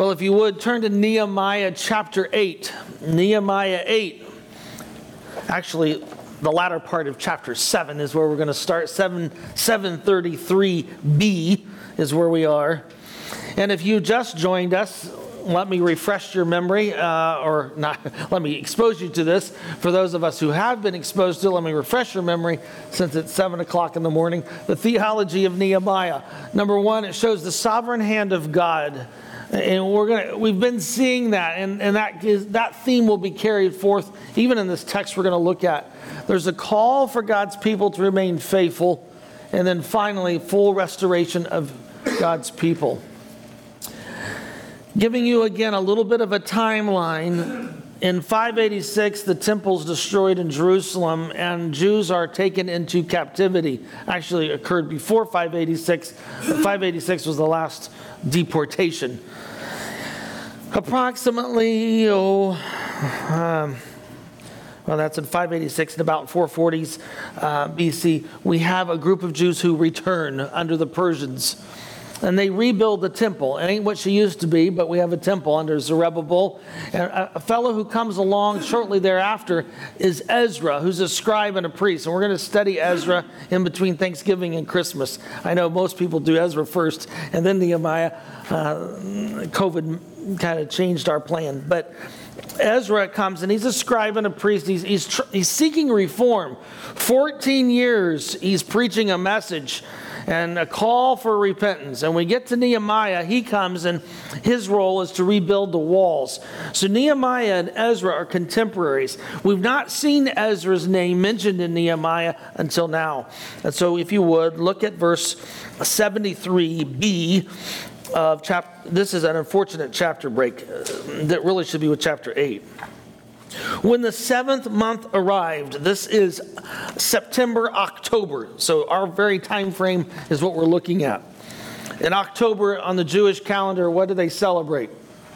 Well, if you would turn to Nehemiah chapter 8. Nehemiah 8. Actually, the latter part of chapter 7 is where we're going to start. 7 733b is where we are. And if you just joined us, let me refresh your memory, uh, or not, let me expose you to this. For those of us who have been exposed to, let me refresh your memory since it's 7 o'clock in the morning. The theology of Nehemiah. Number one, it shows the sovereign hand of God and we're gonna we've been seeing that and, and that is, that theme will be carried forth even in this text we're going to look at. There's a call for god's people to remain faithful and then finally full restoration of god's people. Giving you again a little bit of a timeline. In 586 the temple's destroyed in jerusalem and jews are taken into captivity. Actually occurred before 586 586 was the last deportation. Approximately, oh, um, well, that's in 586 and about 440s uh, BC, we have a group of Jews who return under the Persians and they rebuild the temple. It ain't what she used to be, but we have a temple under Zerubbabel. And a fellow who comes along shortly thereafter is Ezra, who's a scribe and a priest. And we're going to study Ezra in between Thanksgiving and Christmas. I know most people do Ezra first and then Nehemiah. Uh, COVID kind of changed our plan. But Ezra comes and he's a scribe and a priest. He's, he's, tr- he's seeking reform. 14 years he's preaching a message and a call for repentance. And we get to Nehemiah, he comes and his role is to rebuild the walls. So Nehemiah and Ezra are contemporaries. We've not seen Ezra's name mentioned in Nehemiah until now. And so if you would, look at verse 73b of chapter this is an unfortunate chapter break uh, that really should be with chapter 8 when the seventh month arrived, this is September, October. So our very time frame is what we're looking at. In October on the Jewish calendar, what do they celebrate?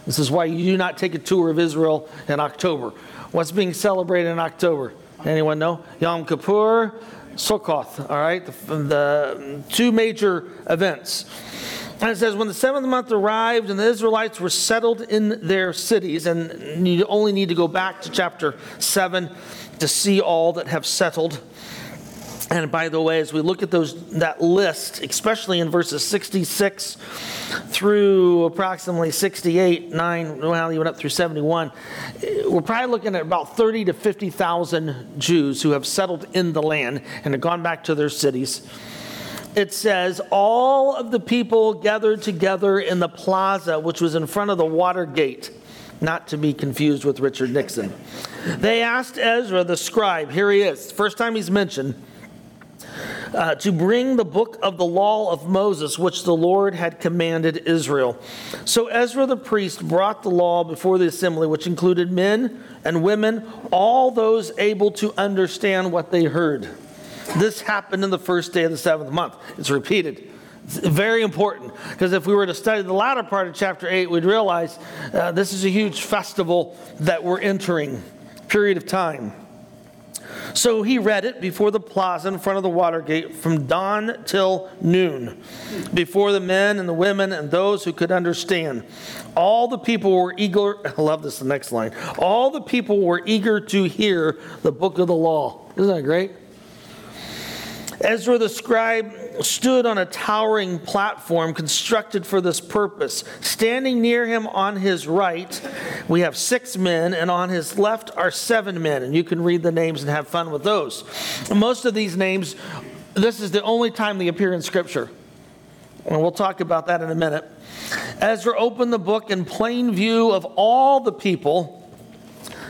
This is why you do not take a tour of Israel in October. What's being celebrated in October? Anyone know? Yom Kippur, Sukkoth, all right? The, the two major events. And it says, when the seventh month arrived and the Israelites were settled in their cities, and you only need to go back to chapter 7 to see all that have settled. And by the way, as we look at those that list, especially in verses 66 through approximately 68, 9, well, even up through 71, we're probably looking at about 30 to 50,000 Jews who have settled in the land and have gone back to their cities it says, All of the people gathered together in the plaza, which was in front of the water gate, not to be confused with Richard Nixon. They asked Ezra, the scribe, here he is, first time he's mentioned, uh, to bring the book of the law of Moses, which the Lord had commanded Israel. So Ezra the priest brought the law before the assembly, which included men and women, all those able to understand what they heard. This happened in the first day of the seventh month. It's repeated. It's very important because if we were to study the latter part of chapter 8, we'd realize uh, this is a huge festival that we're entering, period of time. So he read it before the plaza in front of the water gate from dawn till noon, before the men and the women and those who could understand. All the people were eager, I love this, the next line. All the people were eager to hear the book of the law. Isn't that great? Ezra the scribe stood on a towering platform constructed for this purpose. Standing near him on his right, we have six men, and on his left are seven men. And you can read the names and have fun with those. Most of these names, this is the only time they appear in Scripture. And we'll talk about that in a minute. Ezra opened the book in plain view of all the people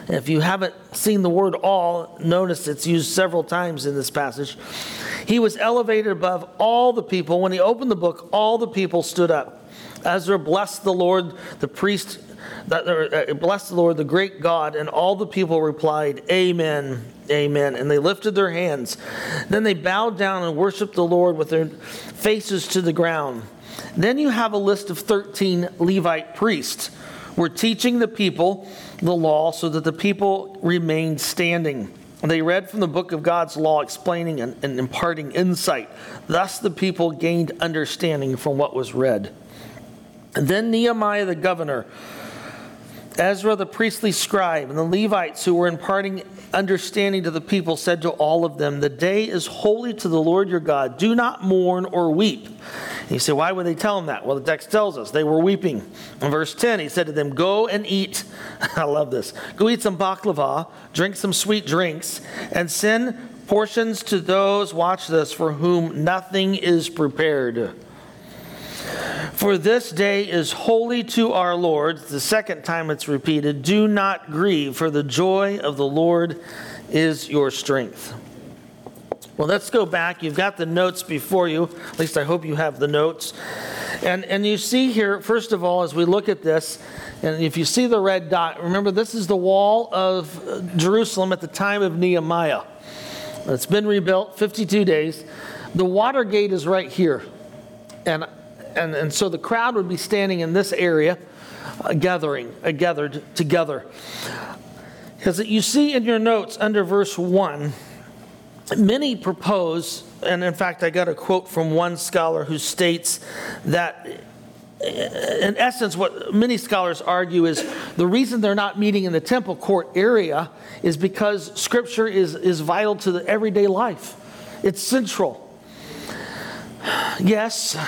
if you haven't seen the word all, notice it's used several times in this passage. He was elevated above all the people. When he opened the book, all the people stood up. Ezra blessed the Lord, the priest, uh, blessed the Lord, the great God, and all the people replied, Amen, Amen. And they lifted their hands. Then they bowed down and worshiped the Lord with their faces to the ground. Then you have a list of 13 Levite priests. We're teaching the people the law so that the people remained standing. They read from the book of God's law, explaining and, and imparting insight. Thus, the people gained understanding from what was read. And then Nehemiah the governor, Ezra the priestly scribe, and the Levites who were imparting understanding to the people said to all of them, The day is holy to the Lord your God. Do not mourn or weep. And you say, Why would they tell him that? Well, the text tells us they were weeping. In verse 10, he said to them, Go and eat. I love this. Go eat some baklava, drink some sweet drinks, and send portions to those, watch this, for whom nothing is prepared. For this day is holy to our Lord. The second time it's repeated. Do not grieve, for the joy of the Lord is your strength. Well, let's go back. You've got the notes before you. At least I hope you have the notes. And, and you see here, first of all, as we look at this, and if you see the red dot, remember this is the wall of Jerusalem at the time of Nehemiah. It's been rebuilt 52 days. The water gate is right here. And and, and so the crowd would be standing in this area, uh, gathering, uh, gathered together. Because you see in your notes under verse 1, many propose, and in fact, I got a quote from one scholar who states that in essence, what many scholars argue is the reason they're not meeting in the temple court area is because Scripture is, is vital to the everyday life. It's central. Yes,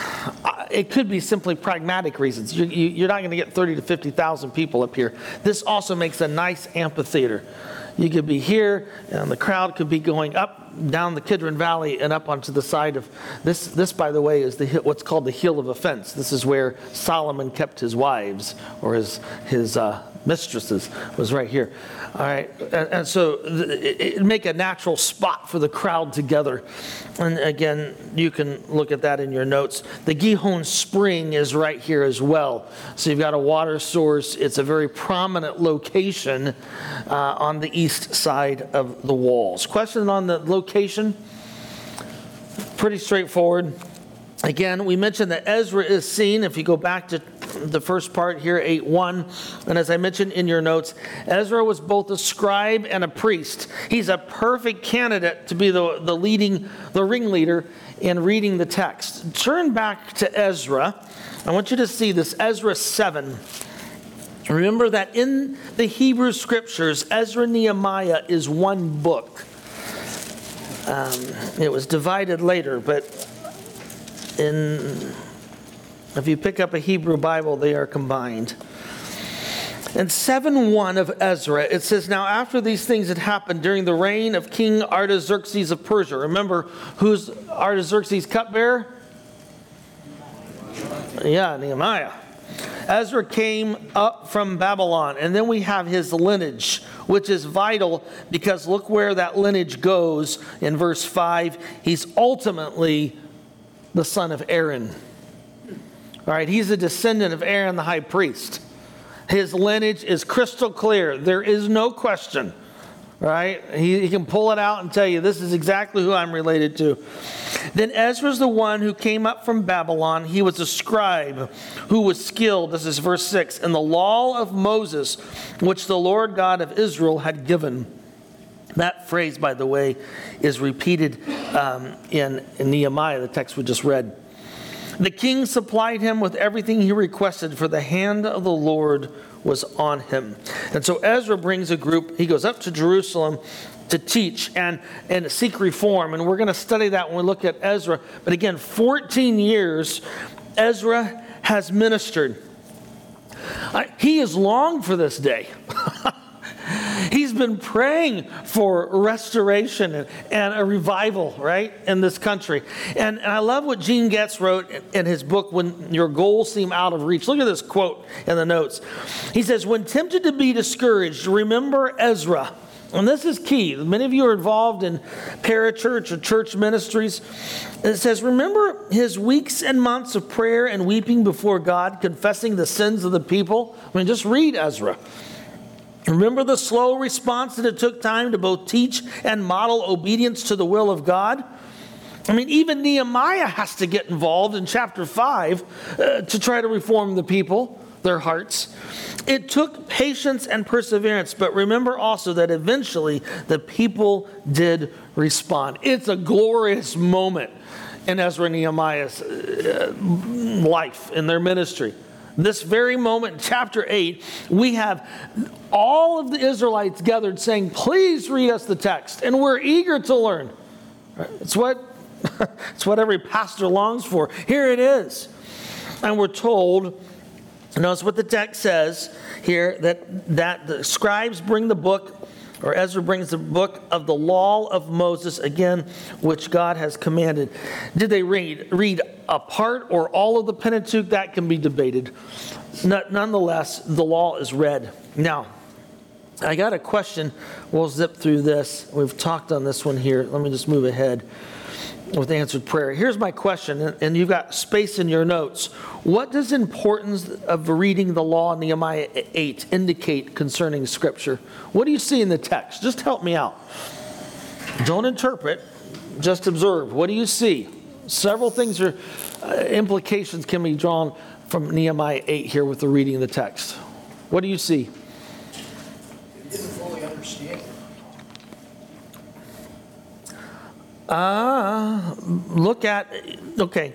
it could be simply pragmatic reasons. You, are not going to get 30 to 50,000 people up here. This also makes a nice amphitheater. You could be here, and the crowd could be going up down the Kidron Valley and up onto the side of this. This, by the way, is the what's called the Hill of Offense. This is where Solomon kept his wives or his his uh, mistresses. Was right here. All right, and, and so it, it make a natural spot for the crowd together. And again, you can look at that in your notes. The Gihon Spring is right here as well. So you've got a water source. It's a very prominent location uh, on the east side of the walls. Question on the location? Pretty straightforward. Again, we mentioned that Ezra is seen. If you go back to the first part here, 8 1, and as I mentioned in your notes, Ezra was both a scribe and a priest. He's a perfect candidate to be the, the leading, the ringleader in reading the text. Turn back to Ezra. I want you to see this Ezra 7. Remember that in the Hebrew scriptures, Ezra Nehemiah is one book. Um, it was divided later, but in if you pick up a Hebrew Bible, they are combined. In 7 1 of Ezra, it says, Now after these things had happened during the reign of King Artaxerxes of Persia. Remember who's Artaxerxes' cupbearer? Yeah, Nehemiah. Ezra came up from Babylon, and then we have his lineage, which is vital because look where that lineage goes in verse 5. He's ultimately the son of Aaron. All right, he's a descendant of Aaron the high priest. His lineage is crystal clear. There is no question. Right? He, he can pull it out and tell you, this is exactly who I'm related to. Then Ezra's the one who came up from Babylon. He was a scribe who was skilled, this is verse 6, in the law of Moses, which the Lord God of Israel had given. That phrase, by the way, is repeated um, in, in Nehemiah, the text we just read. The king supplied him with everything he requested, for the hand of the Lord was on him. And so Ezra brings a group, he goes up to Jerusalem to teach and, and seek reform. And we're going to study that when we look at Ezra. But again, 14 years Ezra has ministered. he has longed for this day. He's been praying for restoration and, a revival, right, in this country. And, and I love what Gene Getz wrote in his book, When Your Goals Seem Out of Reach. Look at this quote in the notes. He says, When tempted to be discouraged, remember Ezra. And this is key. Many of you are involved in parachurch or church ministries. It says, Remember his weeks and months of prayer and weeping before God, confessing the sins of the people? I mean, just read Ezra. Remember the slow response that it took time to both teach and model obedience to the will of God? I mean, even Nehemiah has to get involved in chapter 5 uh, to try to reform the people, their hearts. It took patience and perseverance, but remember also that eventually the people did respond. It's a glorious moment in Ezra Nehemiah's uh, life, in their ministry. This very moment chapter 8, we have all of the Israelites gathered saying, Please read us the text. And we're eager to learn. It's what, it's what every pastor longs for. Here it is. And we're told, notice what the text says here that, that the scribes bring the book or Ezra brings the book of the law of Moses again, which God has commanded. Did they read read a part or all of the Pentateuch? That can be debated. Nonetheless, the law is read. Now, I got a question. We'll zip through this. We've talked on this one here. Let me just move ahead with answered prayer. Here's my question, and you've got space in your notes. What does importance of reading the law in Nehemiah 8 indicate concerning Scripture? What do you see in the text? Just help me out. Don't interpret, just observe. What do you see? Several things or uh, implications can be drawn from Nehemiah 8 here with the reading of the text. What do you see? Uh, look at, okay.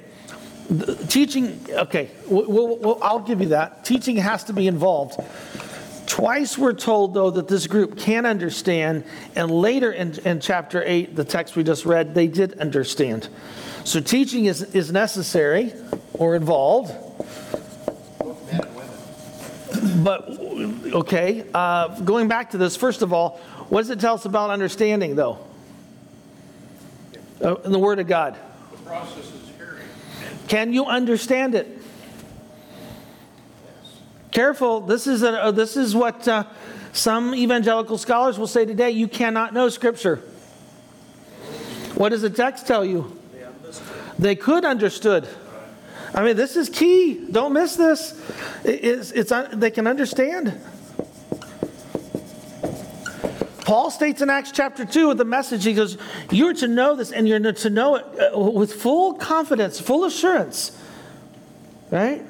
Teaching, okay, we'll, we'll, I'll give you that. Teaching has to be involved. Twice we're told, though, that this group can understand, and later in, in chapter 8, the text we just read, they did understand. So teaching is, is necessary or involved. But, okay, uh, going back to this, first of all, what does it tell us about understanding, though? uh, in the Word of God? The process is hearing. Can you understand it? Careful. This is, a, uh, this is what uh, some evangelical scholars will say today. You cannot know Scripture. What does the text tell you? They could understood. I mean, this is key. Don't miss this. It's, it's, they can understand. Paul states in Acts chapter 2 with the message, he goes, You're to know this and you're to know it uh, with full confidence, full assurance. Right?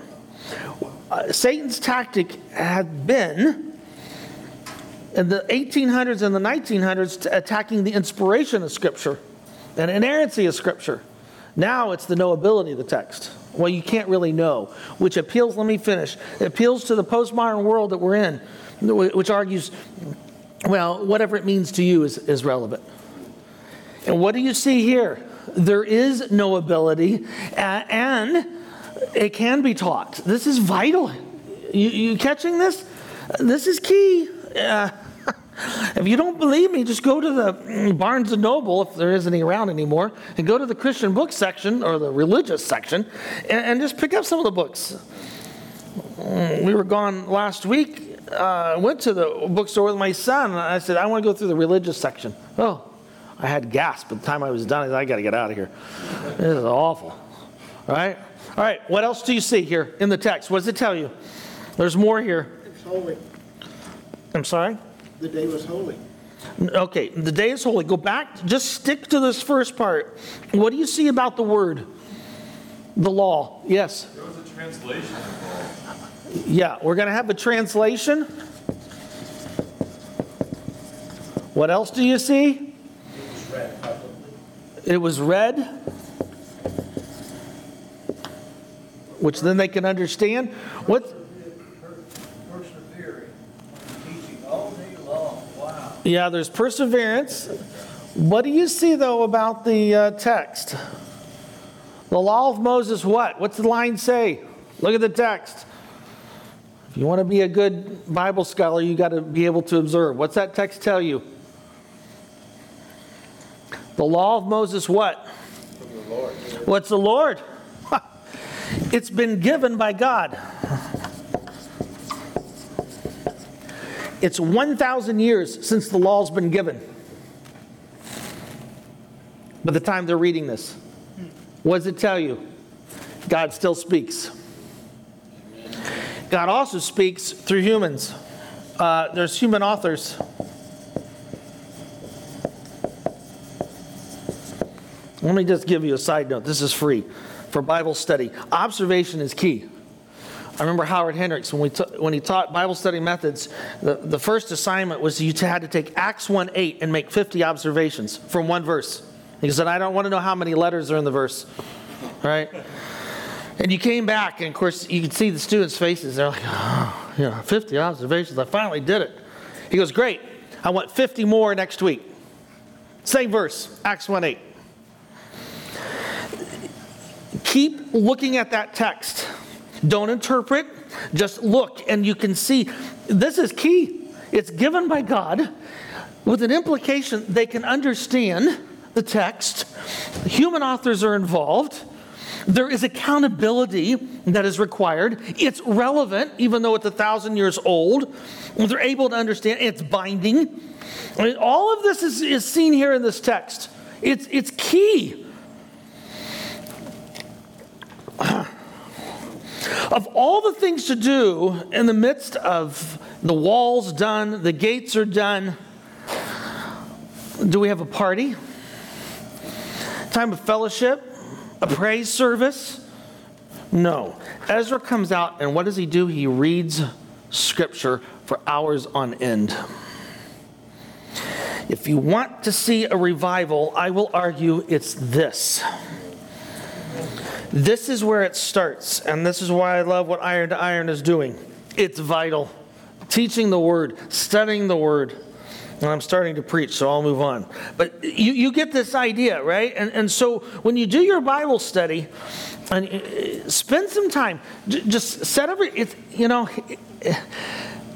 Uh, Satan's tactic had been in the 1800s and the 1900s attacking the inspiration of Scripture and inerrancy of Scripture. Now it's the knowability of the text. Well, you can't really know, which appeals, let me finish, it appeals to the postmodern world that we're in, which argues well, whatever it means to you is, is relevant. And what do you see here? There is no ability, and it can be taught. This is vital. You, you catching this? This is key. Uh, if you don't believe me, just go to the Barnes and Noble, if there isn't any around anymore, and go to the Christian book section or the religious section, and, and just pick up some of the books. We were gone last week uh, went to the bookstore with my son, and I said, I want to go through the religious section. Oh, I had gas by the time I was done. I, I got to get out of here. This is awful. Right? All right, what else do you see here in the text? What does it tell you? There's more here. It's holy. I'm sorry? The day was holy. Okay, the day is holy. Go back, just stick to this first part. What do you see about the word? The law. Yes? There was a translation yeah, we're going to have a translation. What else do you see? It was read, which then they can understand. What? Yeah, there's perseverance. What do you see, though, about the uh, text? The law of Moses, what? What's the line say? Look at the text. If you want to be a good Bible scholar, you got to be able to observe. What's that text tell you? The law of Moses, what? The Lord. What's the Lord? It's been given by God. It's 1,000 years since the law's been given. By the time they're reading this, what does it tell you? God still speaks. God also speaks through humans. Uh, there's human authors. Let me just give you a side note. This is free for Bible study. Observation is key. I remember Howard Hendricks when, we t- when he taught Bible study methods. The, the first assignment was you had to take Acts 1 8 and make 50 observations from one verse. He said, I don't want to know how many letters are in the verse. Right? And you came back, and of course, you could see the students' faces. They're like, oh, you know, 50 observations. I finally did it. He goes, Great. I want 50 more next week. Same verse, Acts 1 8. Keep looking at that text. Don't interpret, just look, and you can see this is key. It's given by God with an implication they can understand the text. Human authors are involved. There is accountability that is required. It's relevant, even though it's a thousand years old. They're able to understand it's binding. I mean, all of this is, is seen here in this text. It's, it's key. Of all the things to do in the midst of the walls done, the gates are done, do we have a party? Time of fellowship? A praise service? No. Ezra comes out, and what does he do? He reads scripture for hours on end. If you want to see a revival, I will argue it's this. This is where it starts, and this is why I love what Iron to Iron is doing. It's vital. Teaching the Word, studying the Word. And I'm starting to preach, so I'll move on. But you, you get this idea, right? And, and so when you do your Bible study, and uh, spend some time, just set every, you know,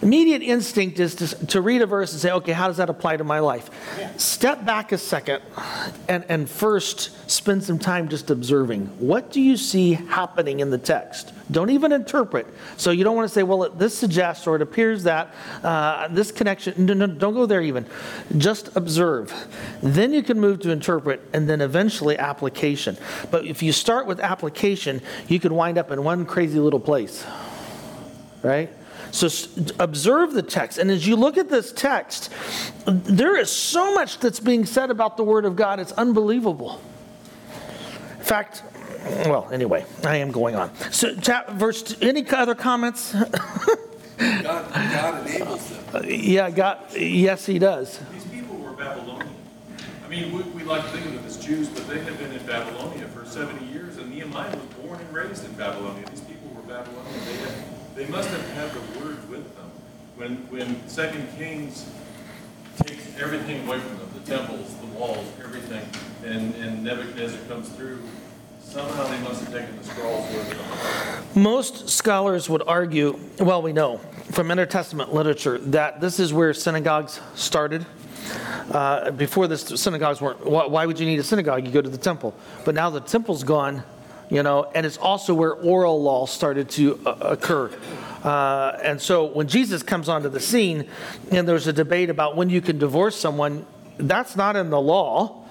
immediate instinct is to, to read a verse and say, okay, how does that apply to my life? Yeah. Step back a second and, and first spend some time just observing. What do you see happening in the text? Don't even interpret. So you don't want to say, well, this suggests or it appears that uh, this connection. No, no, don't go there even. Just observe. Then you can move to interpret and then eventually application. But if you start with application, you could wind up in one crazy little place, right? So observe the text. And as you look at this text, there is so much that's being said about the Word of God, it's unbelievable. In fact, well, anyway, I am going on. So, chap, verse, any other comments? God, God enables them. Uh, yeah, God, yes, He does. These people were Babylonian. I mean, we, we like to think of them as Jews, but they had been in Babylonia for 70 years, and Nehemiah was born and raised in Babylonia. These people were Babylonian. They, had, they must have had the word with them. When, when Second Kings takes everything away from them, the temples, the walls, everything, and, and Nebuchadnezzar comes through Somehow they must have taken the scrolls with them. Most scholars would argue, well, we know from intertestament literature that this is where synagogues started. Uh, before this, synagogues weren't. Why would you need a synagogue? You go to the temple. But now the temple's gone, you know, and it's also where oral law started to uh, occur. Uh, and so when Jesus comes onto the scene, and there's a debate about when you can divorce someone, that's not in the law.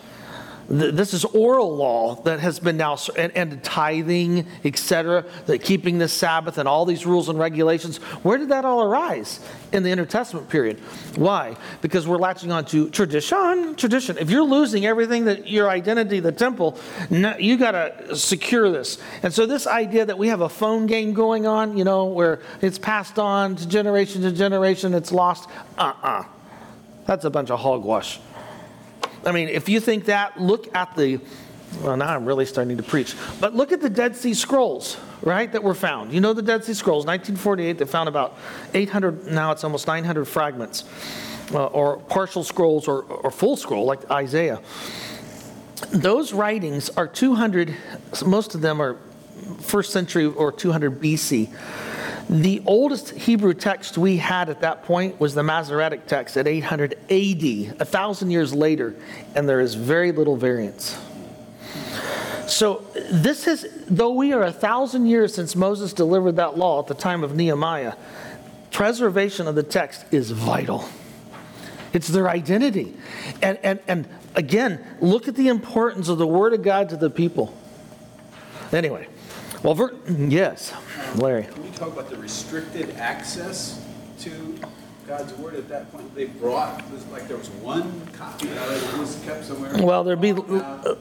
This is oral law that has been now, and, and tithing, etc., that keeping the Sabbath and all these rules and regulations. Where did that all arise? In the intertestament period. Why? Because we're latching on to tradition. Tradition. If you're losing everything that your identity, the temple, you got to secure this. And so, this idea that we have a phone game going on, you know, where it's passed on to generation to generation, it's lost, uh uh-uh. uh. That's a bunch of hogwash. I mean, if you think that, look at the, well, now I'm really starting to preach, but look at the Dead Sea Scrolls, right, that were found. You know the Dead Sea Scrolls, 1948, they found about 800, now it's almost 900 fragments, uh, or partial scrolls or, or full scroll, like Isaiah. Those writings are 200, most of them are first century or 200 BC. The oldest Hebrew text we had at that point was the Masoretic text at 800 AD, a thousand years later, and there is very little variance. So, this is, though we are a thousand years since Moses delivered that law at the time of Nehemiah, preservation of the text is vital. It's their identity. And, and, and again, look at the importance of the Word of God to the people. Anyway, well, ver- yes. Larry. Can we talk about the restricted access to God's word at that point? They brought, it was like there was one copy that was kept somewhere. Well, there'd be uh,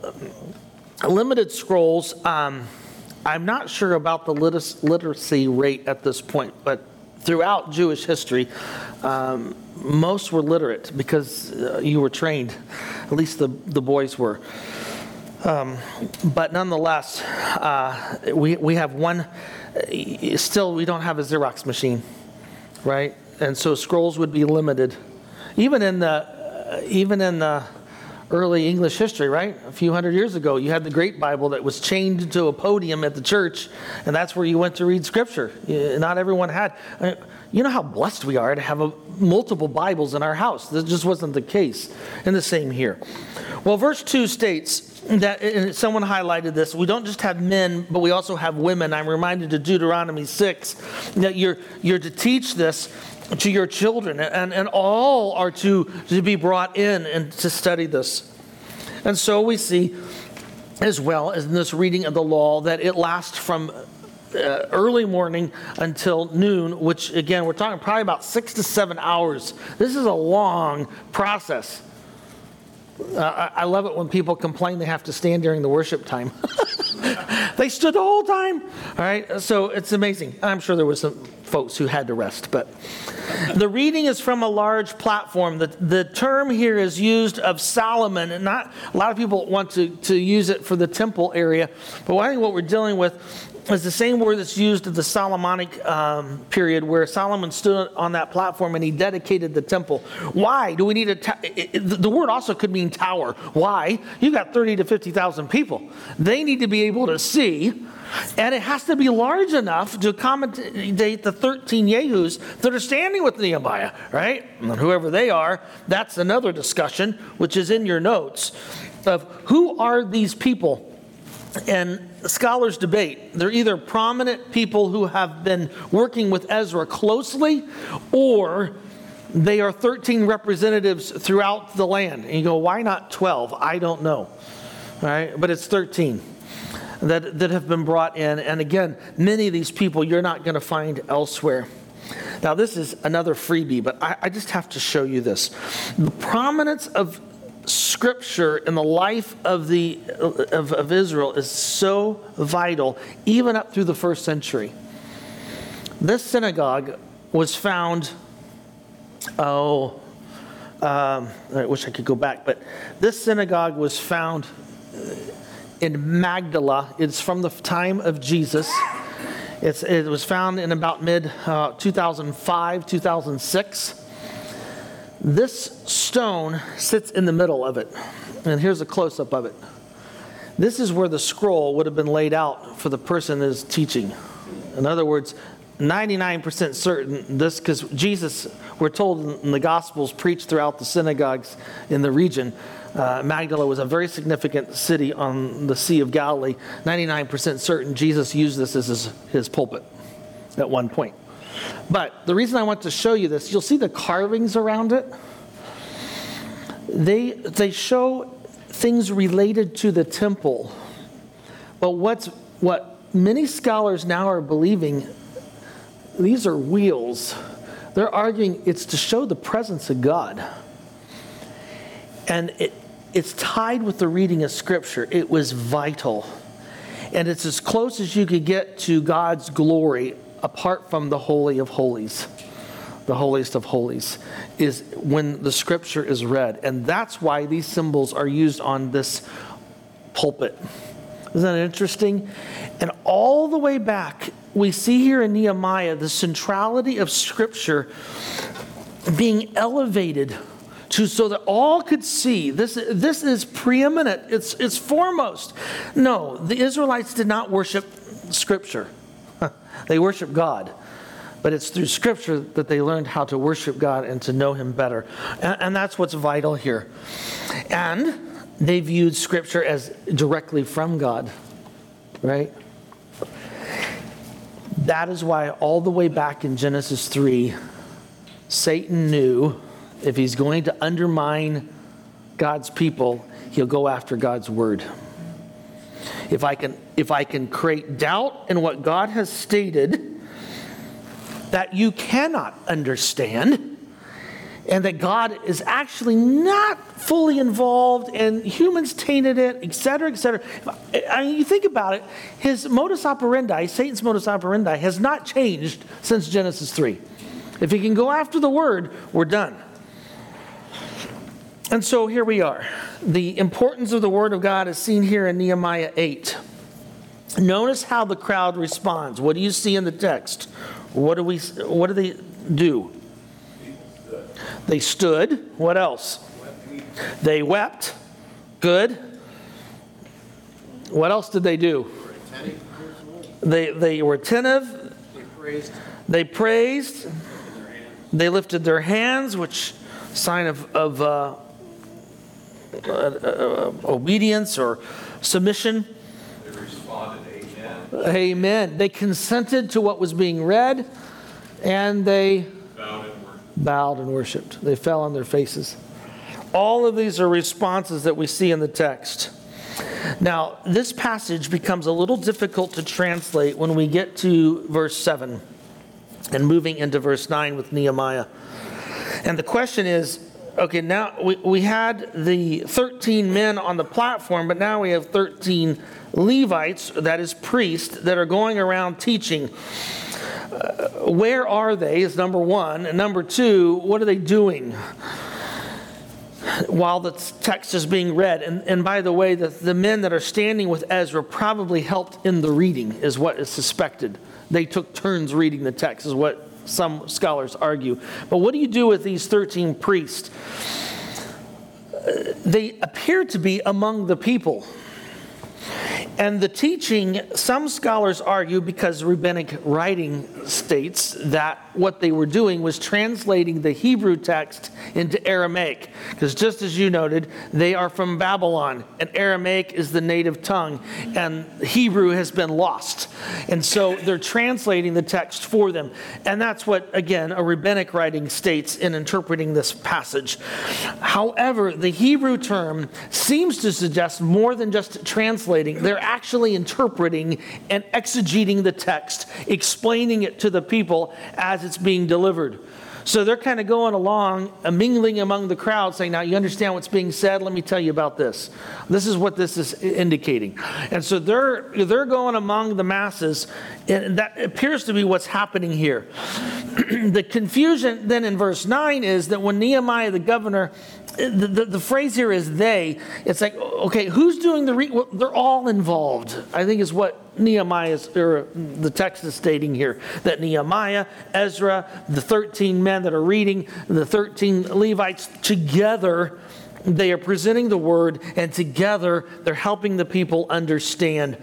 limited scrolls. Um, I'm not sure about the literacy rate at this point, but throughout Jewish history, um, most were literate because uh, you were trained, at least the, the boys were. Um, but nonetheless, uh, we, we have one, still, we don't have a Xerox machine, right? And so scrolls would be limited. Even in the, even in the early English history, right? A few hundred years ago, you had the Great Bible that was chained to a podium at the church, and that's where you went to read Scripture. Not everyone had. You know how blessed we are to have a, multiple Bibles in our house. This just wasn't the case. And the same here. Well, verse 2 states that, someone highlighted this, we don't just have men, but we also have women. I'm reminded of Deuteronomy 6 that you're, you're to teach this to your children, and, and all are to, to be brought in and to study this. And so we see, as well as in this reading of the law, that it lasts from uh, early morning until noon, which again, we're talking probably about six to seven hours. This is a long process. Uh, I love it when people complain they have to stand during the worship time. they stood the whole time. All right, so it's amazing. I'm sure there was some folks who had to rest, but the reading is from a large platform. The, the term here is used of Solomon, and not a lot of people want to, to use it for the temple area, but I think what we're dealing with is the same word that's used of the Solomonic um, period where Solomon stood on that platform and he dedicated the temple. Why do we need a ta- it- it- the word also could mean tower. Why? You got 30 to 50,000 people. They need to be able to see and it has to be large enough to accommodate the 13 Yehus that are standing with Nehemiah, right? And whoever they are, that's another discussion, which is in your notes, of who are these people and scholars debate. They're either prominent people who have been working with Ezra closely, or they are 13 representatives throughout the land. And you go, why not 12? I don't know. All right, but it's 13 that, that have been brought in. And again, many of these people you're not going to find elsewhere. Now, this is another freebie, but I, I just have to show you this. The prominence of scripture in the life of, the, of, of Israel is so vital, even up through the first century. This synagogue was found, oh, um, I wish I could go back, but this synagogue was found in Magdala. It's from the time of Jesus. It's, it was found in about mid uh, 2005, 2006. This stone sits in the middle of it. And here's a close up of it. This is where the scroll would have been laid out for the person that is teaching. In other words, 99% certain this, because Jesus, we're told in the Gospels, preached throughout the synagogues in the region. Uh, Magdala was a very significant city on the Sea of Galilee. 99% certain Jesus used this as his, his pulpit at one point. But the reason I want to show you this, you'll see the carvings around it. They, they show things related to the temple. But what's, what many scholars now are believing, these are wheels. They're arguing it's to show the presence of God. And it, it's tied with the reading of Scripture. It was vital. And it's as close as you could get to God's glory apart from the Holy of Holies. The holiest of holies is when the scripture is read. And that's why these symbols are used on this pulpit. Isn't that interesting? And all the way back, we see here in Nehemiah the centrality of scripture being elevated to so that all could see this, this is preeminent it's, it's foremost no the israelites did not worship scripture they worship god but it's through scripture that they learned how to worship god and to know him better. And, and that's what's vital here. And they viewed scripture as directly from god right? That is why all the way back in genesis 3 satan knew if he's going to undermine God's people, he'll go after God's word. If I can, if I can create doubt in what God has stated that you cannot understand, and that God is actually not fully involved, and humans tainted it, et cetera, et cetera. I mean, you think about it, his modus operandi, Satan's modus operandi, has not changed since Genesis 3. If he can go after the word, we're done. And so here we are. The importance of the Word of God is seen here in Nehemiah 8. Notice how the crowd responds. What do you see in the text? What do we what do they do? They stood. What else? They wept. Good. What else did they do? They they were attentive. They praised. They lifted their hands, which sign of, of uh, uh, uh, obedience or submission. They responded, amen, Amen. They consented to what was being read and they bowed and bowed and worshiped. They fell on their faces. All of these are responses that we see in the text. Now, this passage becomes a little difficult to translate when we get to verse 7 and moving into verse 9 with Nehemiah. And the question is okay, now we, we had the 13 men on the platform, but now we have 13 Levites, that is priests, that are going around teaching. Uh, where are they, is number one. And number two, what are they doing? while the text is being read. And, and by the way, the, the men that are standing with Ezra probably helped in the reading, is what is suspected. They took turns reading the text, is what some scholars argue. But what do you do with these 13 priests? They appear to be among the people. And the teaching, some scholars argue, because rabbinic writing states that what they were doing was translating the Hebrew text into Aramaic. Because just as you noted, they are from Babylon, and Aramaic is the native tongue, and Hebrew has been lost. And so they're translating the text for them. And that's what, again, a rabbinic writing states in interpreting this passage. However, the Hebrew term seems to suggest more than just translating, they're actually interpreting and exegeting the text, explaining it to the people as it's being delivered. So they're kind of going along, uh, mingling among the crowd, saying, Now, you understand what's being said? Let me tell you about this. This is what this is indicating. And so they're, they're going among the masses, and that appears to be what's happening here. the confusion then in verse 9 is that when Nehemiah the governor, the, the, the phrase here is they, it's like, okay, who's doing the, re- well, they're all involved, I think is what Nehemiah is, or the text is stating here. That Nehemiah, Ezra, the 13 men that are reading, the 13 Levites together, they are presenting the word, and together they're helping the people understand.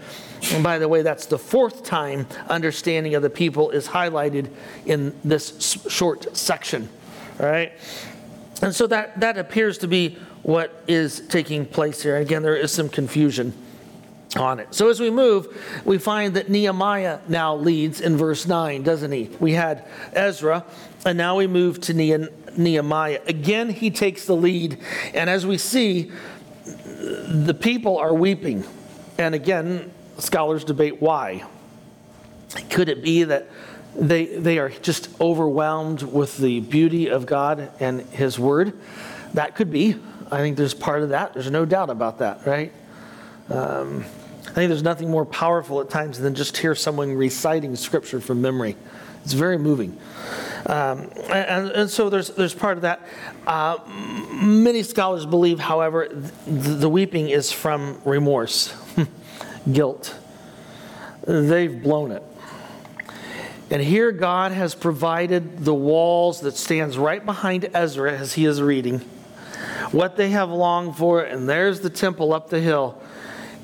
And by the way, that's the fourth time understanding of the people is highlighted in this short section. All right? And so that, that appears to be what is taking place here. Again, there is some confusion on it. So as we move, we find that Nehemiah now leads in verse 9, doesn't he? We had Ezra, and now we move to Nehemiah. Again, he takes the lead. And as we see, the people are weeping. And again, scholars debate why. Could it be that they, they are just overwhelmed with the beauty of God and His Word? That could be. I think there's part of that. There's no doubt about that, right? Um, I think there's nothing more powerful at times than just hear someone reciting Scripture from memory. It's very moving. Um, and, and so there's, there's part of that. Uh, many scholars believe, however, th- the weeping is from remorse, guilt. They've blown it. And here God has provided the walls that stands right behind Ezra as he is reading. What they have longed for, and there's the temple up the hill.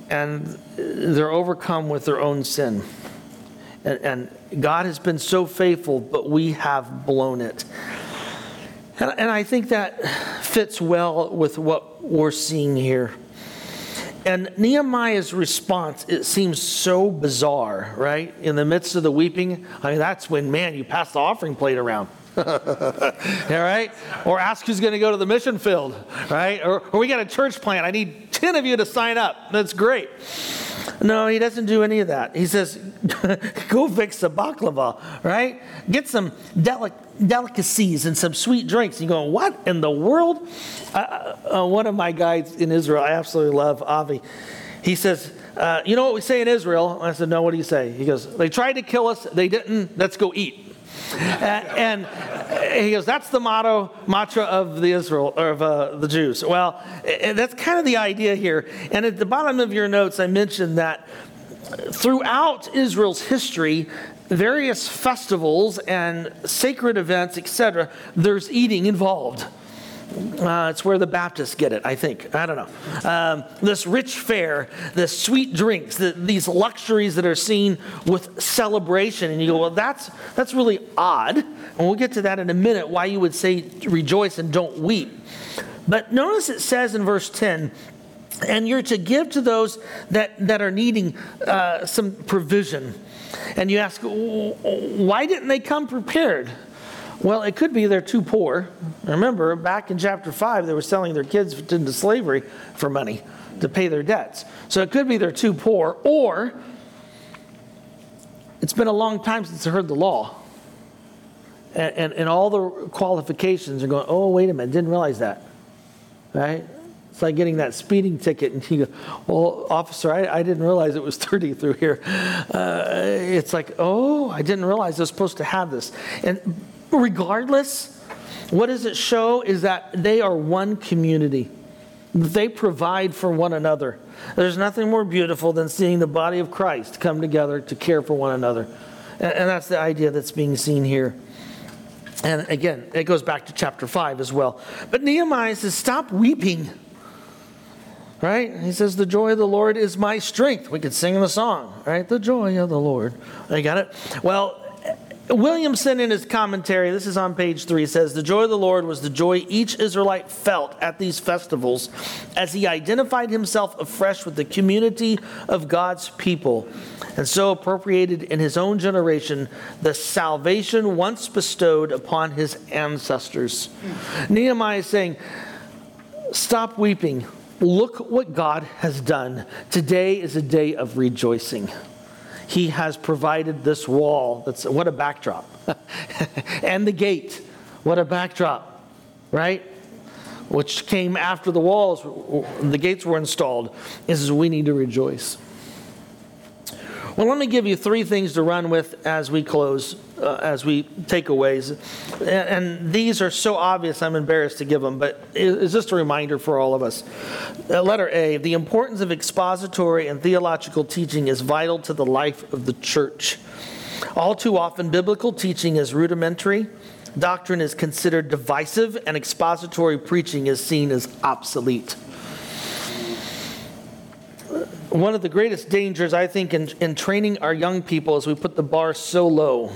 And they're overcome with their own sin. And, and God has been so faithful, but we have blown it. And, and I think that fits well with what we're seeing here. And Nehemiah's response, it seems so bizarre, right? In the midst of the weeping, I mean, that's when, man, you pass the offering plate around. All right? Or ask who's going to go to the mission field, right? Or, or we got a church plant. I need 10 of you to sign up. That's great. No, he doesn't do any of that. He says, go fix the baklava, right? Get some delic- delicacies and some sweet drinks. You go, what in the world? Uh, uh, one of my guides in Israel, I absolutely love Avi. He says, uh, you know what we say in Israel? I said, no, what do you say? He goes, they tried to kill us. They didn't. Let's go eat. and he goes, that's the motto, mantra of the Israel, or of uh, the Jews. Well, that's kind of the idea here. And at the bottom of your notes, I mentioned that throughout Israel's history, various festivals and sacred events, etc., there's eating involved. Uh, it's where the Baptists get it, I think. I don't know. Um, this rich fare, the sweet drinks, the, these luxuries that are seen with celebration. And you go, well, that's, that's really odd. And we'll get to that in a minute, why you would say rejoice and don't weep. But notice it says in verse 10, and you're to give to those that, that are needing uh, some provision. And you ask, why didn't they come prepared? Well, it could be they're too poor. Remember, back in chapter 5, they were selling their kids into slavery for money to pay their debts. So it could be they're too poor, or it's been a long time since they heard the law. And, and, and all the qualifications are going, oh, wait a minute, didn't realize that. Right? It's like getting that speeding ticket, and you go, Well, officer, I, I didn't realize it was 30 through here. Uh, it's like, Oh, I didn't realize I was supposed to have this. And regardless, what does it show is that they are one community. They provide for one another. There's nothing more beautiful than seeing the body of Christ come together to care for one another. And, and that's the idea that's being seen here. And again, it goes back to chapter 5 as well. But Nehemiah says, Stop weeping. Right? He says, The joy of the Lord is my strength. We could sing the song, right? The joy of the Lord. You got it? Well, Williamson, in his commentary, this is on page three, says the joy of the Lord was the joy each Israelite felt at these festivals as he identified himself afresh with the community of God's people and so appropriated in his own generation the salvation once bestowed upon his ancestors. Nehemiah is saying, Stop weeping. Look what God has done. Today is a day of rejoicing. He has provided this wall. That's what a backdrop. and the gate. What a backdrop, right? Which came after the walls, the gates were installed. Is we need to rejoice. Well, let me give you three things to run with as we close, uh, as we takeaways. And, and these are so obvious, I'm embarrassed to give them, but it's just a reminder for all of us. Uh, letter A the importance of expository and theological teaching is vital to the life of the church. All too often, biblical teaching is rudimentary, doctrine is considered divisive, and expository preaching is seen as obsolete one of the greatest dangers, I think, in, in training our young people is we put the bar so low.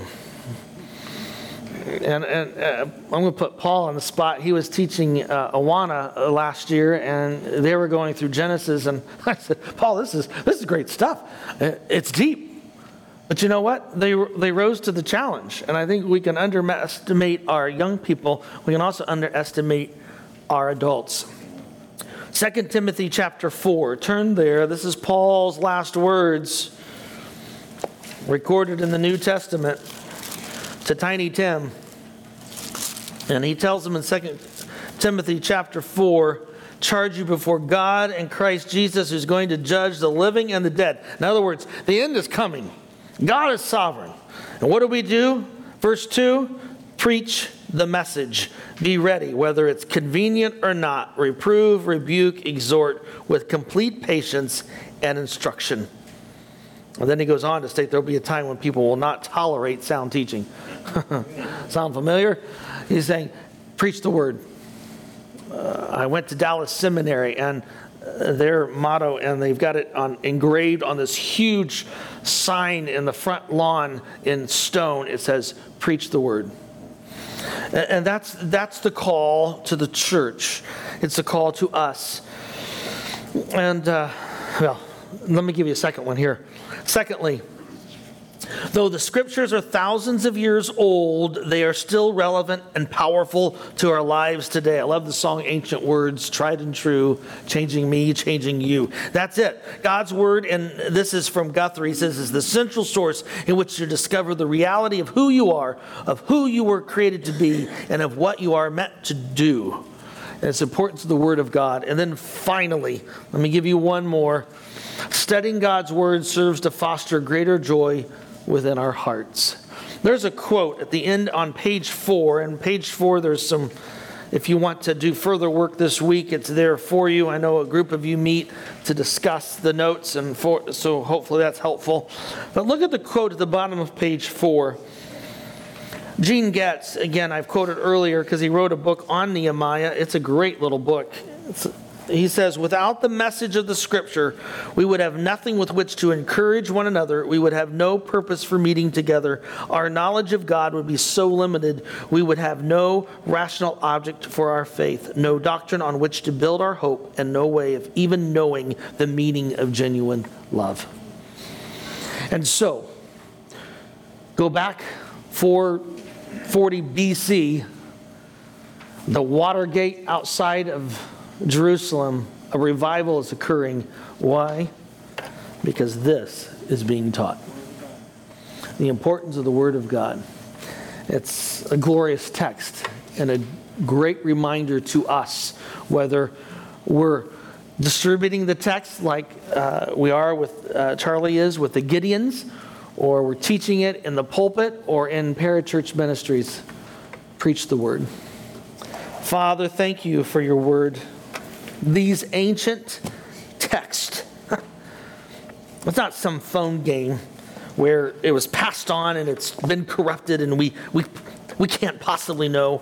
And, and uh, I'm going to put Paul on the spot. He was teaching uh, Awana uh, last year, and they were going through Genesis. And I said, Paul, this is, this is great stuff. Uh, it's deep. But you know what? They, they rose to the challenge. And I think we can underestimate our young people. We can also underestimate our adults. 2 Timothy chapter 4. Turn there. This is Paul's last words recorded in the New Testament to Tiny Tim. And he tells him in 2 Timothy chapter 4 charge you before God and Christ Jesus, who's going to judge the living and the dead. In other words, the end is coming. God is sovereign. And what do we do? Verse 2 preach the message. Be ready, whether it's convenient or not. Reprove, rebuke, exhort with complete patience and instruction. And then he goes on to state there'll be a time when people will not tolerate sound teaching. Sound familiar? He's saying, preach the word. Uh, I went to Dallas Seminary and uh, their motto, and they've got it on, engraved on this huge sign in the front lawn in stone. It says, Preach the word. And that's, that's the call to the church. It's a call to us. And, uh, well, let me give you a second one here. Secondly, Though the scriptures are thousands of years old, they are still relevant and powerful to our lives today. I love the song Ancient Words, tried and true, changing me, changing you. That's it. God's word, and this is from Guthrie, he says, is the central source in which to discover the reality of who you are, of who you were created to be, and of what you are meant to do. And it's important to the word of God. And then finally, let me give you one more. Studying God's word serves to foster greater joy within our hearts. There's a quote at the end on page four, and page four, there's some, if you want to do further work this week, it's there for you. I know a group of you meet to discuss the notes, and for, so hopefully that's helpful. But look at the quote at the bottom of page four. Gene Getz, again, I've quoted earlier because he wrote a book on Nehemiah. It's a great little book. It's, he says, without the message of the scripture, we would have nothing with which to encourage one another. We would have no purpose for meeting together. Our knowledge of God would be so limited, we would have no rational object for our faith, no doctrine on which to build our hope, and no way of even knowing the meaning of genuine love. And so, go back 440 BC, the Watergate outside of Jerusalem, a revival is occurring. Why? Because this is being taught. The importance of the Word of God. It's a glorious text and a great reminder to us whether we're distributing the text like uh, we are with uh, Charlie is with the Gideons, or we're teaching it in the pulpit or in parachurch ministries. Preach the Word. Father, thank you for your Word these ancient texts. it's not some phone game where it was passed on and it's been corrupted and we, we, we can't possibly know.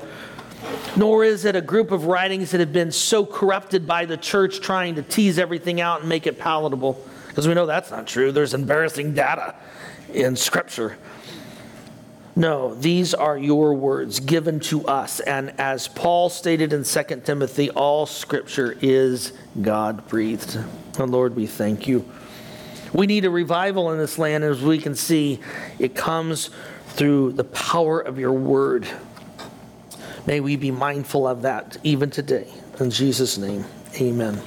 Nor is it a group of writings that have been so corrupted by the church trying to tease everything out and make it palatable. Because we know that's not true. There's embarrassing data in Scripture. No, these are your words given to us. And as Paul stated in 2 Timothy, all scripture is God breathed. And Lord, we thank you. We need a revival in this land, and as we can see, it comes through the power of your word. May we be mindful of that even today. In Jesus' name, amen.